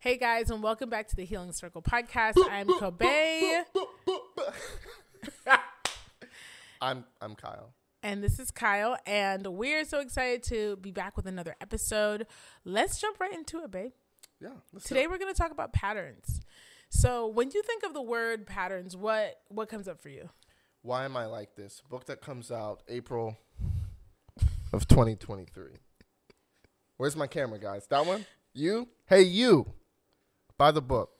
Hey guys, and welcome back to the Healing Circle podcast. I'm Kobe, I'm I'm Kyle. and this is Kyle, and we're so excited to be back with another episode. Let's jump right into it, babe. Yeah. let's Today we're going to talk about patterns. So, when you think of the word patterns, what what comes up for you? Why am I like this? Book that comes out April of 2023. Where's my camera, guys? That one? You? Hey, you. Buy the book.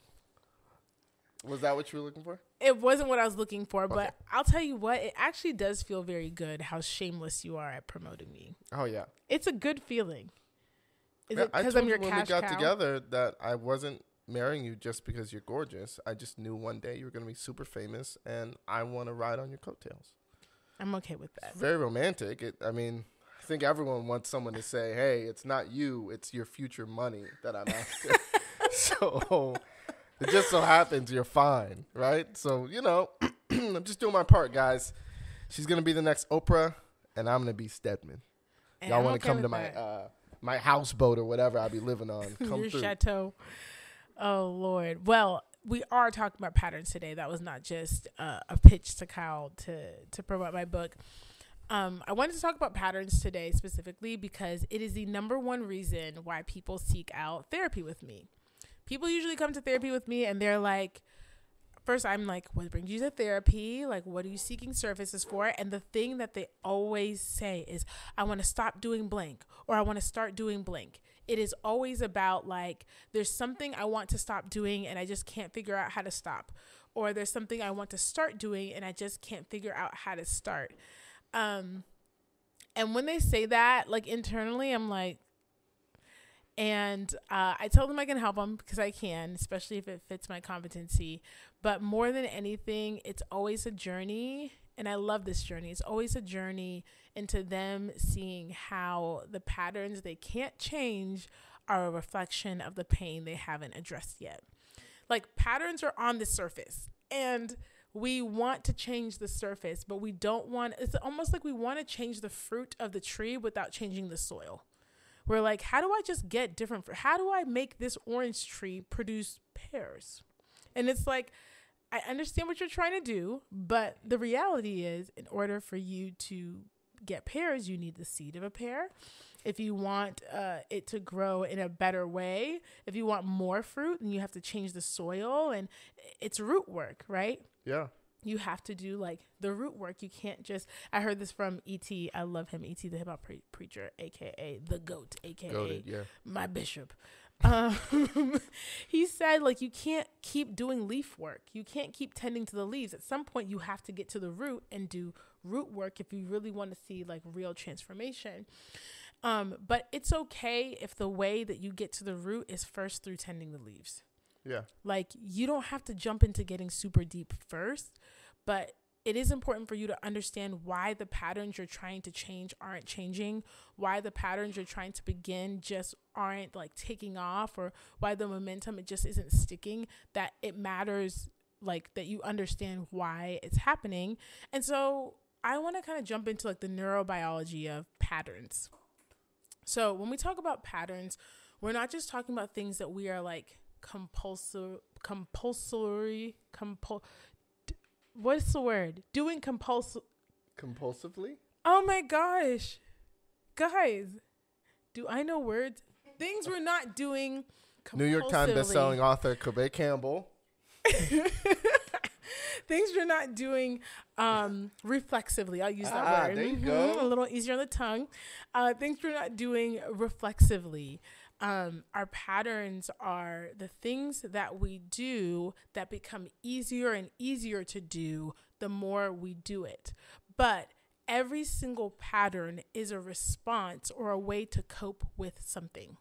Was that what you were looking for? It wasn't what I was looking for, but I'll tell you what, it actually does feel very good how shameless you are at promoting me. Oh yeah. It's a good feeling. Is Yeah, it I because I'm you when cash we got cow? together that I wasn't marrying you just because you're gorgeous. I just knew one day you were gonna be super famous, and I want to ride on your coattails. I'm okay with that. Very romantic. It, I mean, I think everyone wants someone to say, "Hey, it's not you; it's your future money that I'm after." so it just so happens you're fine, right? So you know, I'm just doing my part, guys. She's gonna be the next Oprah, and I'm gonna be Stedman. And Y'all want to okay come to my uh, my houseboat or whatever I'll be living on? Come your through. chateau. Oh Lord. Well, we are talking about patterns today. That was not just uh, a pitch to Kyle to to promote my book. Um, I wanted to talk about patterns today specifically because it is the number one reason why people seek out therapy with me. People usually come to therapy with me and they're like, first I'm like, what brings you to therapy? Like, what are you seeking services for? And the thing that they always say is, I want to stop doing blank or I want to start doing blank. It is always about like, there's something I want to stop doing and I just can't figure out how to stop. Or there's something I want to start doing and I just can't figure out how to start. Um, and when they say that, like internally, I'm like, and uh, I tell them I can help them because I can, especially if it fits my competency. But more than anything, it's always a journey. And I love this journey. It's always a journey into them seeing how the patterns they can't change are a reflection of the pain they haven't addressed yet. Like patterns are on the surface and we want to change the surface, but we don't want it's almost like we want to change the fruit of the tree without changing the soil. We're like, how do I just get different fruit? How do I make this orange tree produce pears? And it's like, I understand what you're trying to do, but the reality is, in order for you to get pears, you need the seed of a pear. If you want uh, it to grow in a better way, if you want more fruit, then you have to change the soil and it's root work, right? Yeah. You have to do like the root work. You can't just. I heard this from ET. I love him. ET, the hip hop pre- preacher, aka the goat, aka Goated. Yeah. my bishop. Um, he said like you can't keep doing leaf work. You can't keep tending to the leaves. At some point, you have to get to the root and do root work if you really want to see like real transformation. Um, but it's okay if the way that you get to the root is first through tending the leaves. Yeah. Like you don't have to jump into getting super deep first, but it is important for you to understand why the patterns you're trying to change aren't changing, why the patterns you're trying to begin just aren't like taking off or why the momentum it just isn't sticking, that it matters like that you understand why it's happening. And so I want to kind of jump into like the neurobiology of patterns. So when we talk about patterns, we're not just talking about things that we are like compulsory compulsory compul d- what's the word? Doing compulsive Compulsively. oh my gosh. Guys do i know words? Things we're not doing New York Times best-selling author Kobe Campbell. things we're not doing um reflexively. I'll use that Ah, word. there you Mhm, go. a little easier on the tongue. Uh things we're not doing reflexively um our patterns are the things that we do that become easier and easier to do the more we do it. But every single pattern is a response or a way to cope with something.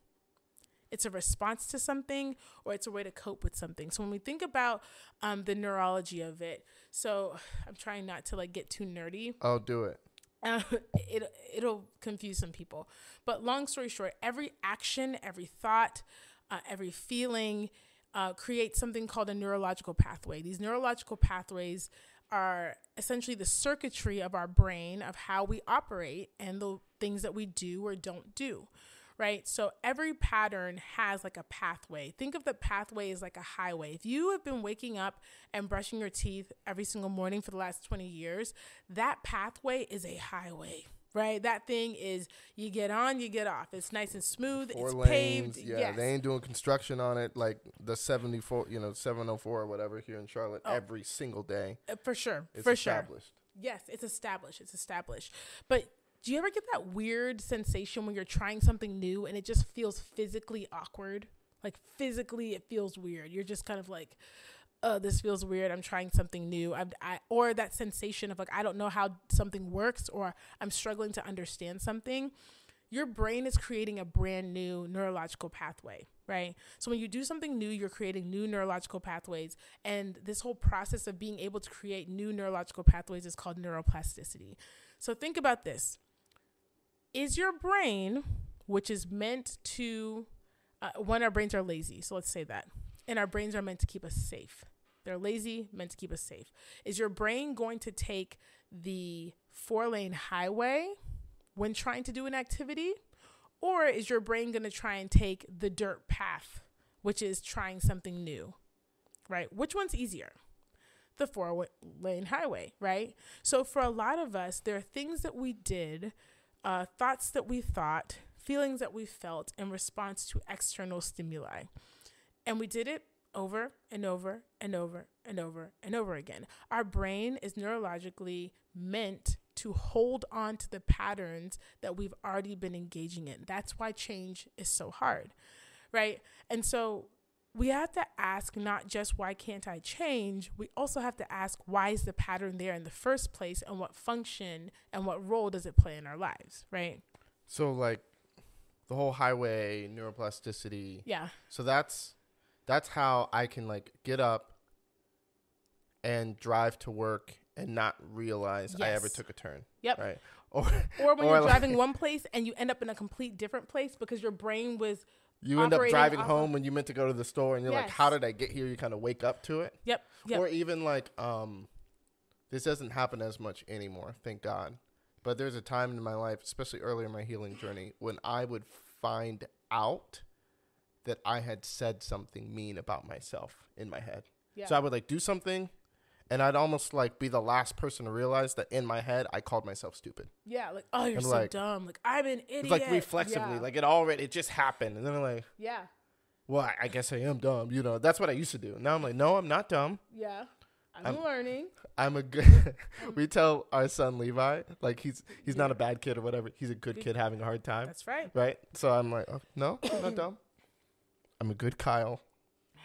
It's a response to something or it's a way to cope with something. So when we think about um, the neurology of it so i'm trying not to like get too nerdy. I'll do it. Uh, it, it'll confuse some people. But long story short every action every thought uh, every feeling uh, creates something called a neurological pathway. These neurological pathways are essentially the circuitry of our brain of how we operate and the things that we do or don't do right? So every pattern has like a pathway. Think of the pathway as like a highway. If you have been waking up and brushing your teeth every single morning for the last 20 years, that pathway is a highway. Right, that thing is you get on, you get off. It's nice and smooth. Four it's lanes. paved. Yeah, yes. they ain't doing construction on it like the 74, you know, 704 or whatever here in Charlotte Oh. every single day. Uh, for sure. It's for sure. Yes, it's established. It's established. But do you ever get that weird sensation when you're trying something new and it just feels physically awkward? Like physically, it feels weird. You're just kind of like, oh, this feels weird. I'm trying something new." I'm, I or that sensation of like I don't know how something works or I'm struggling to understand something. Your brain is creating a brand new neurological pathway, right? So when you do something new, you're creating new neurological pathways. And this whole process of being able to create new neurological pathways is called neuroplasticity. So think about this Is your brain, which is meant to, uh, one, our brains are lazy. So let's say that. And our brains are meant to keep us safe. They're lazy, meant to keep us safe. Is your brain going to take the four lane highway when trying to do an activity? Or is your brain going to try and take the dirt path, which is trying something new? Right? Which one's easier? The four lane highway, right? So for a lot of us, there are things that we did, uh, thoughts that we thought, feelings that we felt in response to external stimuli. And we did it over and over and over and over and over again. Our brain is neurologically meant to hold on to the patterns that we've already been engaging in. That's why change is so hard, right? And so we have to ask not just why can't I change, we also have to ask why is the pattern there in the first place and what function and what role does it play in our lives, right? So like the whole highway neuroplasticity. Yeah. So that's that's how I can like get up and drive to work and not realize I ever took a turn. Yep. Right. Or Or when Or you're like- driving one place and you end up in a complete different place because your brain was you end up driving home when you meant to go to the store and you're like, How did I get here? You kind of wake up to it. yep, yep. Or even like um this doesn't happen as much anymore, thank God. But there's a time in my life, especially earlier in my healing journey, when I would find out that I had said something mean about myself in my head. yeah. So I would like do something and I'd almost like be the last person to realize that in my head I called myself stupid. yeah, like oh you're And so like- dumb. Like I'm an idiot. It's like reflexively, Yeah. like it already it just happened. And then I'm like, yeah, well, I- guess I am dumb. You know, that's what I used to do. Now I'm like, no, I'm not dumb. yeah. I'm, I'm- learning. I'm a good. we tell our son Levi like he's he's not a bad kid or whatever. He's a good kid having a hard time, That's right. right? So I'm like, oh, no, I'm not dumb. I'm a good Kyle,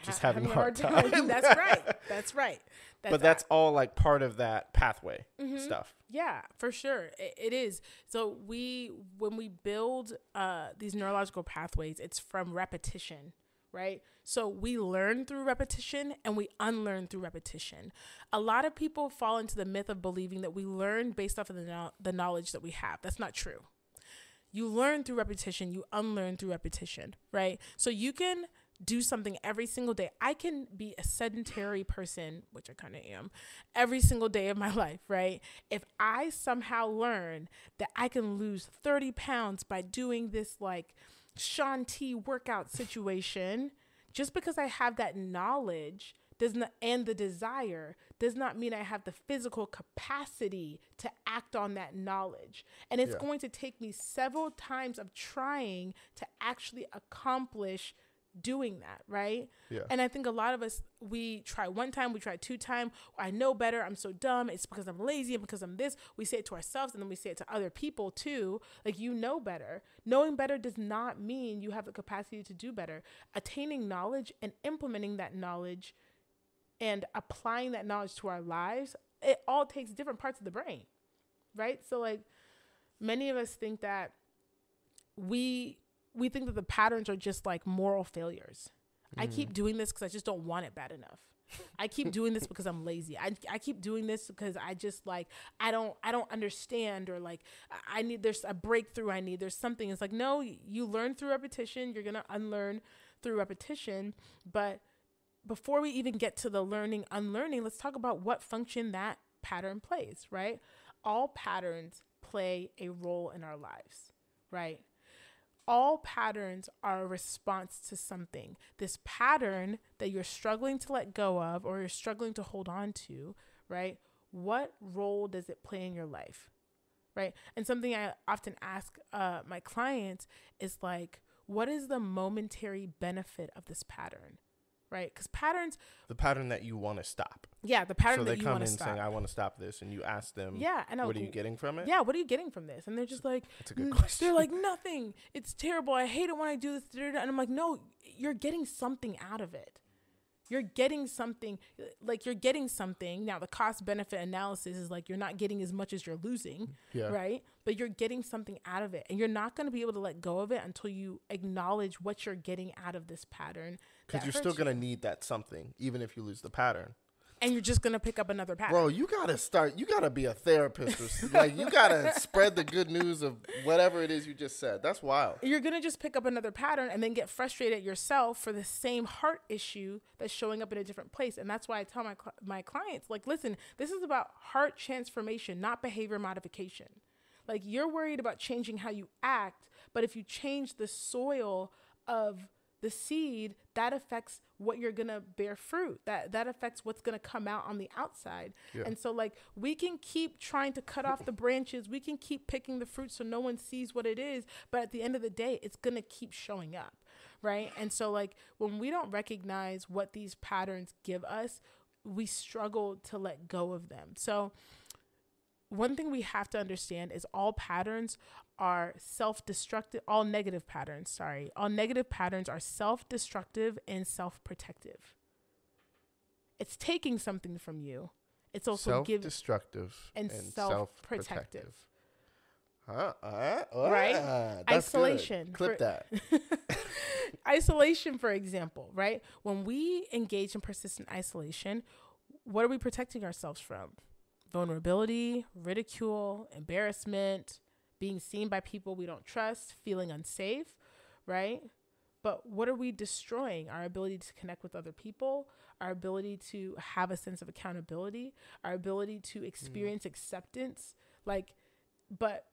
Just Ha- having a hard time. That's right. That's right. That's but that's all like part of that pathway Mhm. stuff. Yeah, for sure. It, it is. So we when we build uh, these neurological pathways, it's from repetition, right? So we learn through repetition and we unlearn through repetition. A lot of people fall into the myth of believing that we learn based off of the, know- the knowledge that we have. That's not true. You learn through repetition, you unlearn through repetition, right? So you can do something every single day. I can be a sedentary person, which I kind of am, every single day of my life, right? If I somehow learn that I can lose 30 pounds by doing this like Shaun T workout situation, just because I have that knowledge does not and the desire does not mean I have the physical capacity to act on that knowledge. And it's Yeah. going to take me several times of trying to actually accomplish doing that, right? Yeah. And I think a lot of us we try one time, we try two time. I know better. I'm so dumb. It's because I'm lazy and because I'm this. We say it to ourselves and then we say it to other people too. Like you know better. Knowing better does not mean you have the capacity to do better. Attaining knowledge and implementing that knowledge and applying that knowledge to our lives, it all takes different parts of the brain. Right? So like many of us think that we we think that the patterns are just like moral failures. I keep mm. doing this because I just don't want it bad enough. I keep doing this because I'm lazy. I, I keep doing this because I just like I don't I don't understand or like I- I need there's a breakthrough I need there's something it's like no you learn through repetition you're gonna unlearn through repetition but before we even get to the learning unlearning let's talk about what function that pattern plays right all patterns play a role in our lives right all patterns are a response to something. This pattern that you're struggling to let go of or you're struggling to hold on to, right? What role does it play in your life? Right? And something I often ask uh, my clients is like, what is the momentary benefit of this pattern? Right? Because patterns, The pattern that you want to stop. yeah, the pattern so that you want to stop. So they come in saying, "I want to stop this," and you ask them, yeah, and "What are you getting from it?" Yeah, what are you getting from this? And they're just like, That's a good mm, question. They're like, nothing. It's terrible. I hate it when I do this. da, da, da." And I'm like, no, you're getting something out of it. You're getting something, like you're getting something. Now, the cost benefit analysis is like you're not getting as much as you're losing, Yeah. right? But you're getting something out of it. And you're not going to be able to let go of it until you acknowledge what you're getting out of this pattern. Because you're still hurts gonna need that something, even if you lose the pattern. And you're just going to pick up another pattern. Bro, you gotta start. You gotta be a therapist, or like you gotta spread the good news of whatever it is you just said. That's wild. you're going to just pick up another pattern and then get frustrated yourself for the same heart issue that's showing up in a different place and that's why i tell my cl- my clients like listen this is about heart transformation not behavior modification like you're worried about changing how you act but if you change the soil of the seed that affects what you're gonna bear fruit that that affects what's gonna come out on the outside. Yeah. and so like we can keep trying to cut off the branches. We can keep picking the fruit so no one sees what it is. But at the end of the day it's gonna keep showing up right? And so like when we don't recognize what these patterns give us we struggle to let go of them. So one thing we have to understand is all patterns are self-destructive all negative patterns sorry all negative patterns are self-destructive and self-protective it's taking something from you it's also giving Self-destructive and and, self-protective. self-protective. Huh? Uh, Right? ah, that's good. Isolation. Clip For- that. isolation for example right when we engage in persistent isolation what are we protecting ourselves from vulnerability ridicule embarrassment being seen by people we don't trust feeling unsafe right? But what are we destroying? Our ability to connect with other people our ability to have a sense of accountability our ability to mm. experience acceptance. Like but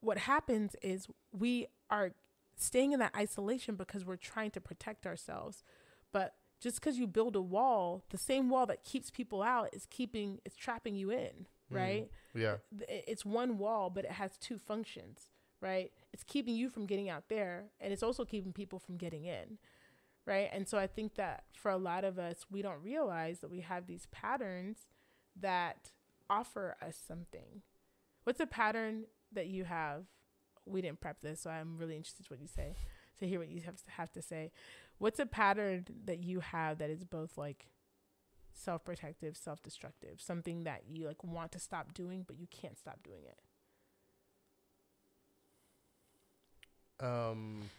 what happens is we are staying in that isolation because we're trying to protect ourselves. But just because you build a wall, the same wall that keeps people out is keeping, it's trapping you in, right? Mm, yeah. It's one wall, but it has two functions, right? It's keeping you from getting out there, and it's also keeping people from getting in, right? And so I think that for a lot of us, we don't realize that we have these patterns that offer us something. What's a pattern that you have? We didn't prep this, so I'm really interested what you say to hear what you have to have to say. What's a pattern that you have that is both like self-protective, self-destructive, something that you like want to stop doing but you can't stop doing it? Um,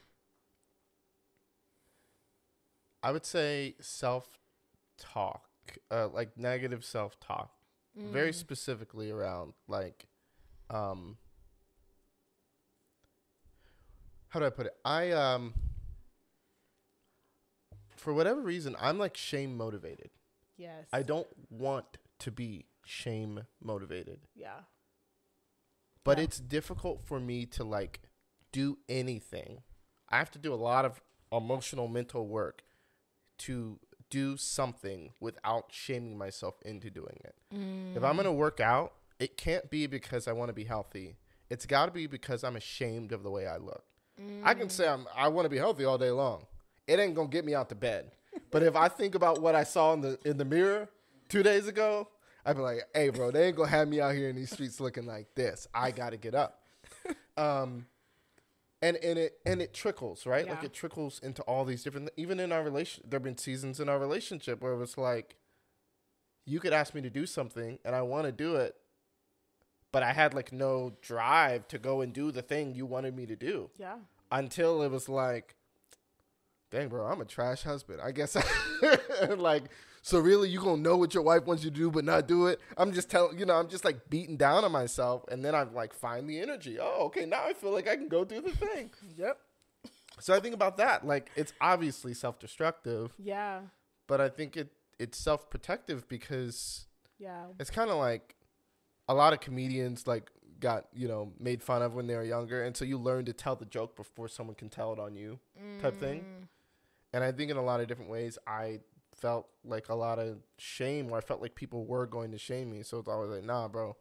I would say self-talk, uh, like negative self-talk, very Mm. specifically around like, um, how do I put it? I um, for whatever reason, I'm like shame motivated. Yes. I don't want to be shame motivated. Yeah. but Yeah. it's difficult for me to like do anything. I have to do a lot of emotional mental work to do something without shaming myself into doing it. If I'm mm. going to work out, it can't be because I want to be healthy. It's got to be because I'm ashamed of the way I look. I can mm. say I'm I want to be healthy all day long. It ain't going to get me out the bed. But if I think about what I saw in the in the mirror 2 days ago, I'd be like, "Hey, bro, they ain't to have me out here in these streets looking like this. I got to get up." Um and and it and it trickles, right? Like it trickles into all these different even in our relation there've been seasons in our relationship where it was like you could ask me to do something and I want to do it, but I had like no drive to go and do the thing you wanted me to do Yeah. until it was like, dang, bro, I'm a trash husband. I guess, like, so really, you gonna know what your wife wants you to do, but not do it? I'm just telling, you know, I'm just like beating down on myself, and then I'm like find the energy. Oh, okay, now I feel like I can go do the thing. Yep. So I think about that. Like, it's obviously self-destructive, Yeah. but I think it it's self-protective because Yeah. it's kind of like a lot of comedians like got you know made fun of when they were younger, and so you learn to tell the joke before someone can tell it on you, type thing. Mm. And I think in a lot of different ways, I felt like a lot of shame, or I felt like people were going to shame me. So it's always like, nah, bro,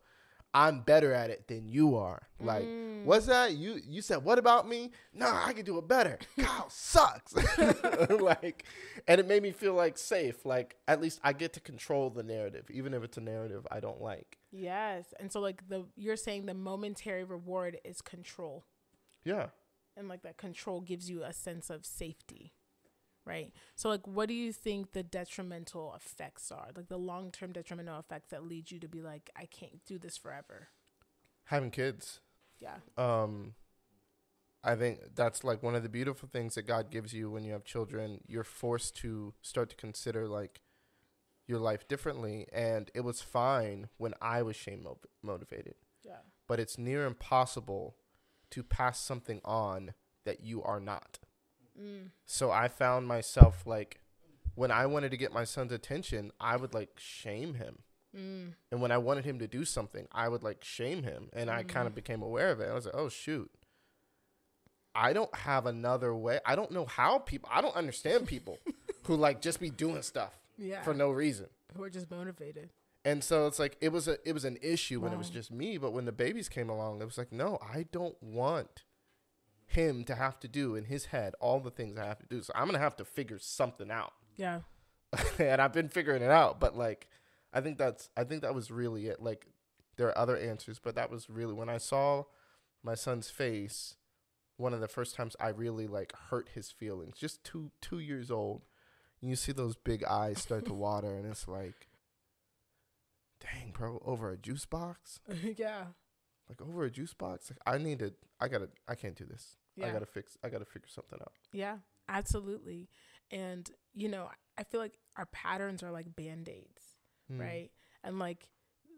I'm better at it than you are. Like, Mm. what's that? You you said what about me? Nah, I can do it better. Kyle sucks. like, and it made me feel like safe. Like at least I get to control the narrative, even if it's a narrative I don't like. Yes. And so like the you're saying the momentary reward is control. Yeah. And like that control gives you a sense of safety. Right? So like what do you think the detrimental effects are? Like the long-term detrimental effects that lead you to be like I can't do this forever. Having kids. Yeah. um I think that's like one of the beautiful things that God gives you when you have children. You're forced to start to consider like your life differently and it was fine when I was shame mo- motivated, Yeah. but it's near impossible to pass something on that you are not. Mm. So I found myself like when I wanted to get my son's attention, I would like shame him. Mm. And when I wanted him to do something, I would like shame him. And I kind of became aware of it. I was like, oh, shoot. I don't have another way. I don't know how people, I don't understand people who like just be doing stuff Yeah. for no reason. Who are just motivated. And so it's like it was a it was an issue when it was just me, but when the babies came along, it was like, no, I don't want him to have to do in his head all the things I have to do. So I'm gonna have to figure something out. Yeah. and I've been figuring it out. But like, I think that's I think that was really it. Like, there are other answers, but that was really when I saw my son's face. One of the first times I really like hurt his feelings. Just two two years old, you see those big eyes start to water, and it's like, dang, bro, over a juice box, yeah. Like over a juice box. Like I need to, I gotta, I can't do this. I gotta fix, I gotta figure something out. Yeah, absolutely. And, you know, I feel like our patterns are like band aids, Hmm. right? And like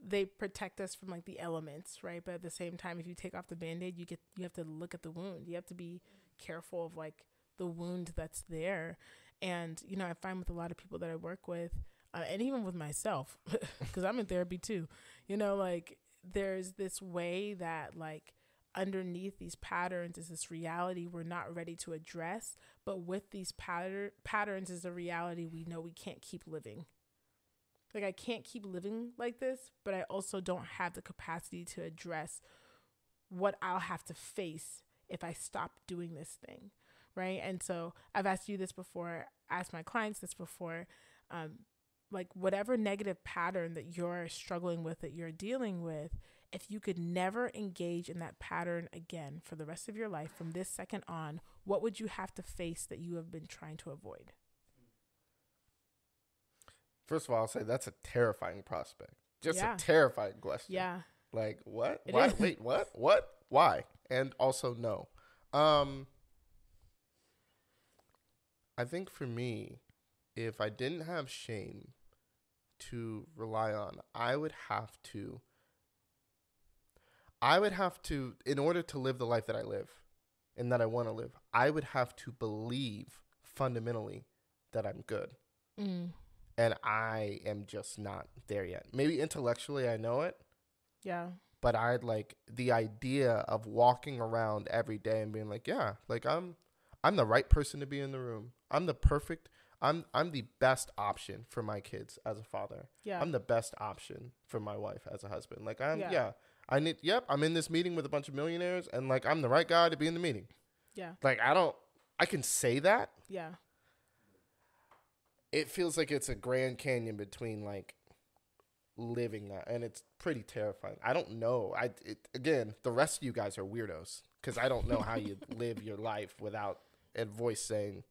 they protect us from like the elements, right? But at the same time, if you take off the band aid, you get, you have to look at the wound. You have to be careful of like the wound that's there. And, you know, I find with a lot of people that I work with, uh, and even with myself, because I'm in therapy too, you know, like there's this way that like underneath these patterns is this reality we're not ready to address but with these patter- patterns is a reality we know we can't keep living. Like i can't keep living like this but i also don't have the capacity to address what i'll have to face if i stop doing this thing right? And so i've asked you this before asked my clients this before um, like whatever negative pattern that you're struggling with that you're dealing with if you could never engage in that pattern again for the rest of your life from this second on, what would you have to face that you have been trying to avoid? First of all, I'll say that's a terrifying prospect. Just Yeah. a terrifying question. Yeah. Like what? It Why? is. Wait, what? What? Why? And also no. Um I think for me, if I didn't have shame to rely on, I would have to I would have to in order to live the life that I live and that I want to live, I would have to believe fundamentally that I'm good Mm. and I am just not there yet. Maybe intellectually I know it, Yeah. but I'd like the idea of walking around every day and being like, yeah, like I'm I'm the right person to be in the room. I'm the perfect I'm I'm the best option for my kids as a father. Yeah. I'm the best option for my wife as a husband. Like I'm Yeah. yeah. I need yep, I'm in this meeting with a bunch of millionaires and like I'm the right guy to be in the meeting. yeah. Like I don't I can say that. Yeah. It feels like it's a grand canyon between like living that and it's pretty terrifying. I don't know. I it, again, the rest of you guys are weirdos cuz I don't know how you live your life without a voice saying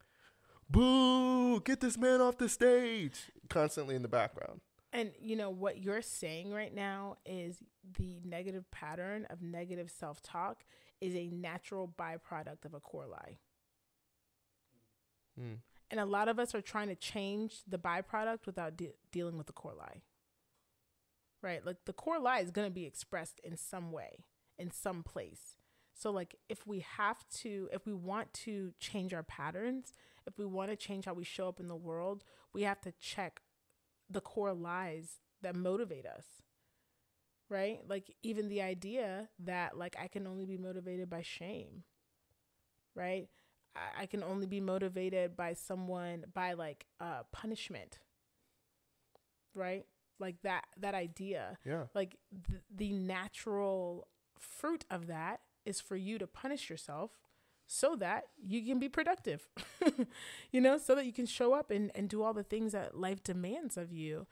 boo, get this man off the stage constantly in the background. And you know what you're saying right now is the negative pattern of negative self-talk is a natural byproduct of a core lie. Hmm. And a lot of us are trying to change the byproduct without de- dealing with the core lie. Right? Like the core lie is going to be expressed in some way, in some place. So, like, if we have to, if we want to change our patterns, if we want to change how we show up in the world, we have to check the core lies that motivate us. right? Like even the idea that like I can only be motivated by shame, right? I, I can only be motivated by someone by like uh punishment, right? Like that that idea, Yeah. like th- the natural fruit of that is for you to punish yourself so that you can be productive you know so that you can show up and, and do all the things that life demands of you.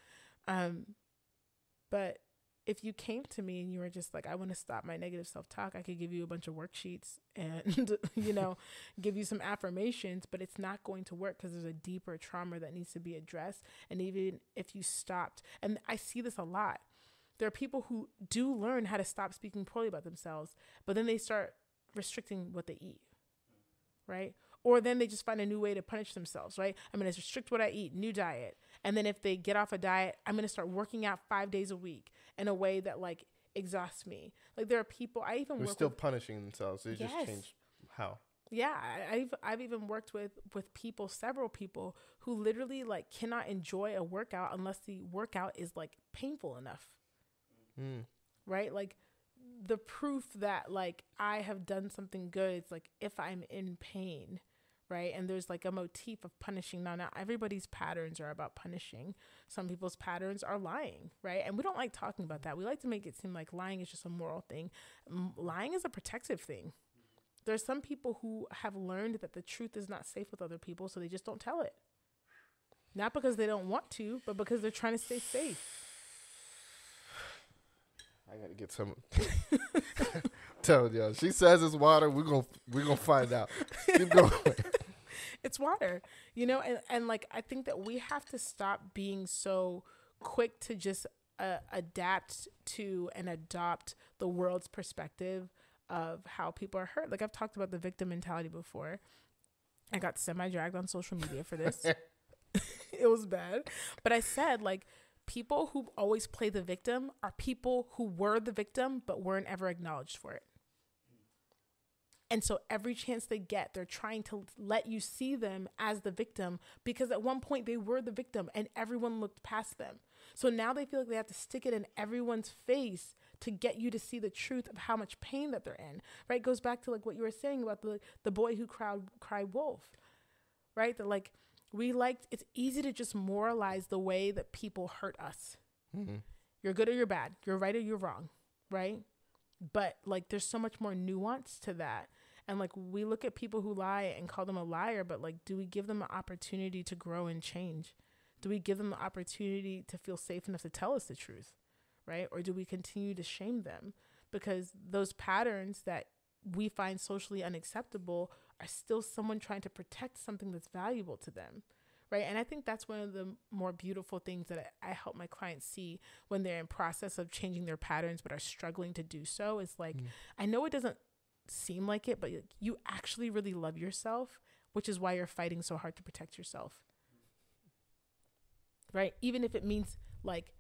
Um but if you came to me and you were just like i want to stop my negative self-talk i could give you a bunch of worksheets and you know give you some affirmations but it's not going to work because there's a deeper trauma that needs to be addressed. And even if you stopped and i see this a lot there are people who do learn how to stop speaking poorly about themselves, but then they start restricting what they eat, right? Or then they just find a new way to punish themselves, right? I'm to restrict what I eat, new diet. And then if they get off a diet, I'm to start working out five days a week in a way that like exhausts me. Like there are people I even They're work still with, punishing themselves. They just Yes. change how. yeah, I, I've I've even worked with with people, several people who literally like cannot enjoy a workout unless the workout is like painful enough. Mm. right? Like the proof that like I have done something good, it's like if I'm in pain, right? And there's like a motif of punishing. Now, not everybody's patterns are about punishing. Some people's patterns are lying, right? And we don't like talking about that. We like to make it seem like lying is just a moral thing. Lying is a protective thing. There's some people who have learned that the truth is not safe with other people, so they just don't tell it. Not because they don't want to, but because they're trying to stay safe. I gotta get some. Tell y'all, she says it's water. We're gonna we're gonna find out. Keep going. it's water you know and, and like i think that we have to stop being so quick to just uh, adapt to and adopt the world's perspective of how people are hurt like i've talked about the victim mentality before i got semi dragged on social media for this it was bad but i said like people who always play the victim are people who were the victim but weren't ever acknowledged for it and so every chance they get, they're trying to let you see them as the victim because at one point they were the victim and everyone looked past them. So now they feel like they have to stick it in everyone's face to get you to see the truth of how much pain that they're in. Right? Goes back to like what you were saying about the the boy who cried cried wolf. Right? That like we like it's easy to just moralize the way that people hurt us. Mhm. You're good or you're bad. You're right or you're wrong. Right? But like there's so much more nuance to that. And like we look at people who lie and call them a liar, but like do we give them an opportunity to grow and change? Do we give them the opportunity to feel safe enough to tell us the truth? Right? Or do we continue to shame them? Because those patterns that we find socially unacceptable are still someone trying to protect something that's valuable to them. Right. And I think that's one of the more beautiful things that I, I help my clients see when they're in process of changing their patterns but are struggling to do so is like, Mm. I know it doesn't seem like it, but like, you actually really love yourself, which is why you're fighting so hard to protect yourself. Right? Even if it means like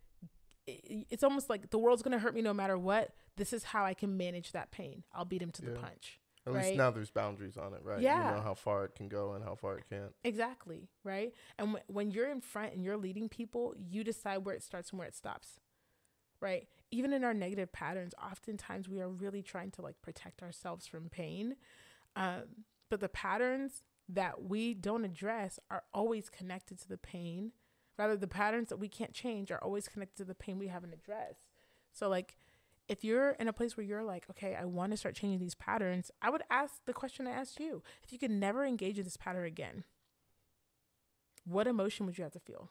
it's almost like the world's going to hurt me no matter what. This is how I can manage that pain. I'll beat him to the Yeah. punch. At least now there's boundaries on it, right? Yeah. You know how far it can go and how far it can't. Exactly, right? And wh- when you're in front and you're leading people, you decide where it starts and where it stops. Right? Even in our negative patterns, oftentimes we are really trying to like protect ourselves from pain. Um, but the patterns that we don't address are always connected to the pain. Rather, the patterns that we can't change are always connected to the pain we haven't addressed. So, like, if you're in a place where you're like, okay, I want to start changing these patterns, I would ask the question I asked you. If you could never engage in this pattern again, what emotion would you have to feel?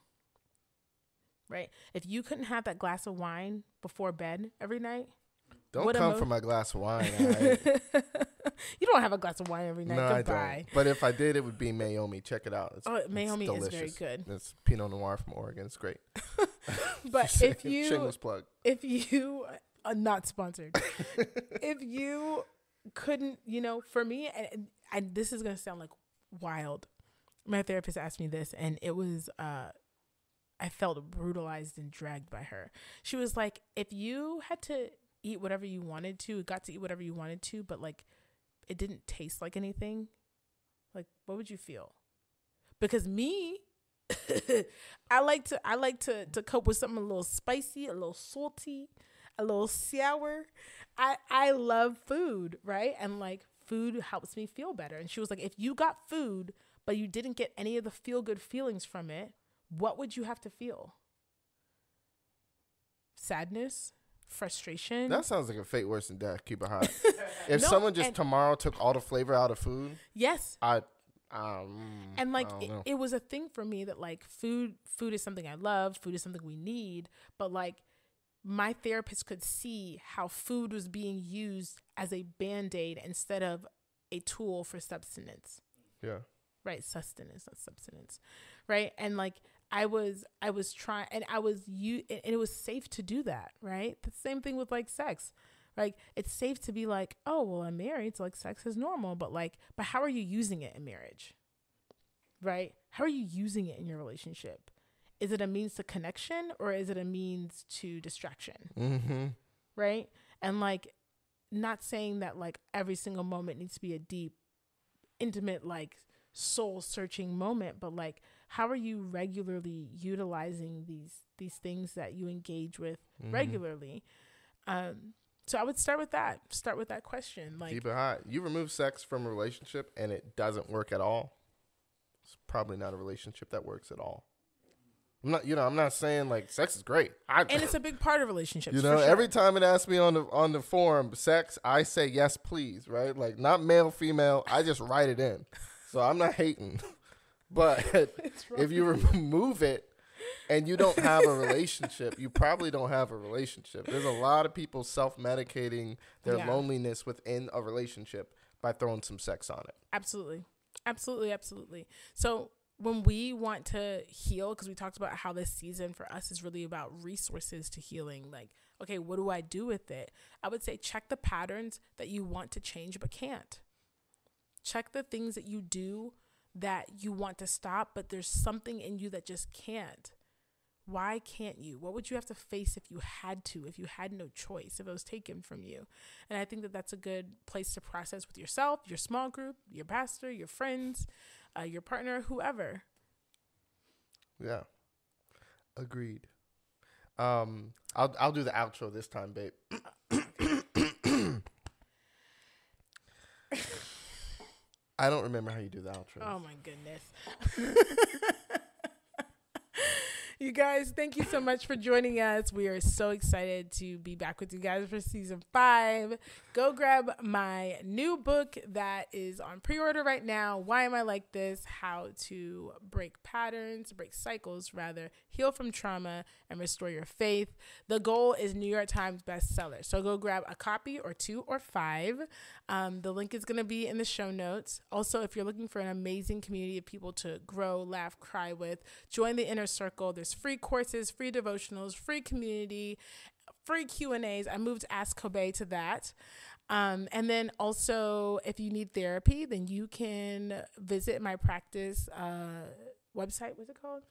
Right? If you couldn't have that glass of wine before bed every night, Don't What come emo- for my glass of wine. right? you don't have a glass of wine every night. no, I don't. But if I did, it would be Meiomi. Check it out. It's, Oh, it's Meiomi is very good. It's Pinot Noir from Oregon. It's great. But if you shameless plug. if you uh, not sponsored. If you couldn't you know for me and, and, this is gonna sound like wild. My therapist asked me this and it was uh i felt brutalized and dragged by her. She was like if you had to eat whatever you wanted to got to eat whatever you wanted to but like it didn't taste like anything like what would you feel? Because me I like to I like to to cope with something a little spicy, a little salty. A little sour. I I love food, right? And like food helps me feel better. And she was like, if you got food, but you didn't get any of the feel good feelings from it, what would you have to feel? Sadness, frustration. That sounds like a fate worse than death. Keep it hot. if No, someone just tomorrow took all the flavor out of food, yes. I, um, and like it, it was a thing for me that like food food is something i love food is something we need but like my therapist could see how food was being used as a band-aid instead of a tool for substance yeah, right sustenance not substance right? And like i was i was trying and i was you and it was safe to do that right? The same thing with like sex. Like it's safe to be like oh well i'm married so like sex is normal but like but how are you using it in marriage? Right? How are you using it in your relationship is it a means to connection or is it a means to distraction mm-hmm. right? And like not saying that like every single moment needs to be a deep, intimate, like soul searching moment, but like how are you regularly utilizing these these things that you engage with Mhm. regularly? Um so I would start with that. Start with that question. Like Keep it hot. You remove sex from a relationship and it doesn't work at all. It's probably not a relationship that works at all. I'm not, you know, I'm not saying like sex is great. I, and it's a big part of relationships. you know, sure. every time it asks me on the on the forum sex, I say yes, please. Right? Like not male, female. I just write it in. So I'm not hating, but if you remove it and you don't have a relationship, you probably don't have a relationship. There's a lot of people self medicating their Yeah. loneliness within a relationship by throwing some sex on it. Absolutely. Absolutely, absolutely. So when we want to heal, because we talked about how this season for us is really about resources to healing, like, okay, what do I do with it? I would say check the patterns that you want to change but can't. Check the things that you do that you want to stop, but there's something in you that just can't. Why can't you? What would you have to face if you had to, if you had no choice, if it was taken from you? And I think that that's a good place to process with yourself, your small group, your pastor, your friends, uh, your partner, whoever. Yeah. Agreed. Um, I'll I'll do the outro this time, babe. I don't remember how you do the outro. Oh my goodness. you guys, thank you so much for joining us. We are so excited to be back with you guys for season five. Go grab my new book that is on pre order right now. Why Am I Like This? How to Break Patterns, Break Cycles, rather, heal from trauma, and restore your faith. The goal is New York Times bestseller. So go grab a copy or two or five. Um, the link is going to be in the show notes. Also, if you're looking for an amazing community of people to grow, laugh, cry with, join the inner circle. There's free courses, free devotionals, free community, free Q and A's. I moved Ask Kobe to that. Um, and then also, if you need therapy, then you can visit my practice uh, website. What's it called?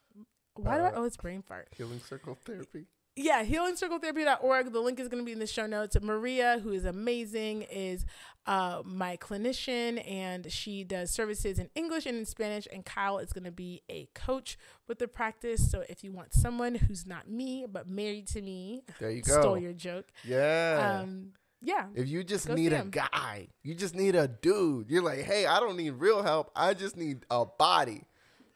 Why do I? Uh, Oh, it's brain fart. Healing Circle Therapy. Yeah, healingcircletherapy.org. The link is going to be in the show notes. Maria, who is amazing, is uh, my clinician and she does services in English and in Spanish. And Kyle is going to be a coach with the practice. So if you want someone who's not me, but married to me, There you stole go. your joke. Yeah. Um, yeah. if you just need a him. guy, you just need a dude. You're like, hey, I don't need real help. I just need a body.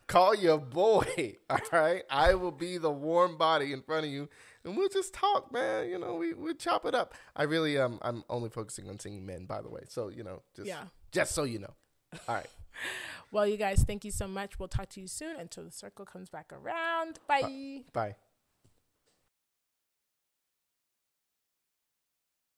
Call your boy. All right. I will be the warm body in front of you. And we'll just talk, man. You know, we we chop it up. I really um I'm only focusing on seeing men, by the way. So, you know, just Yeah. just so you know. All right. Well, you guys, thank you so much. We'll talk to you soon until the circle comes back around. Bye. Bye.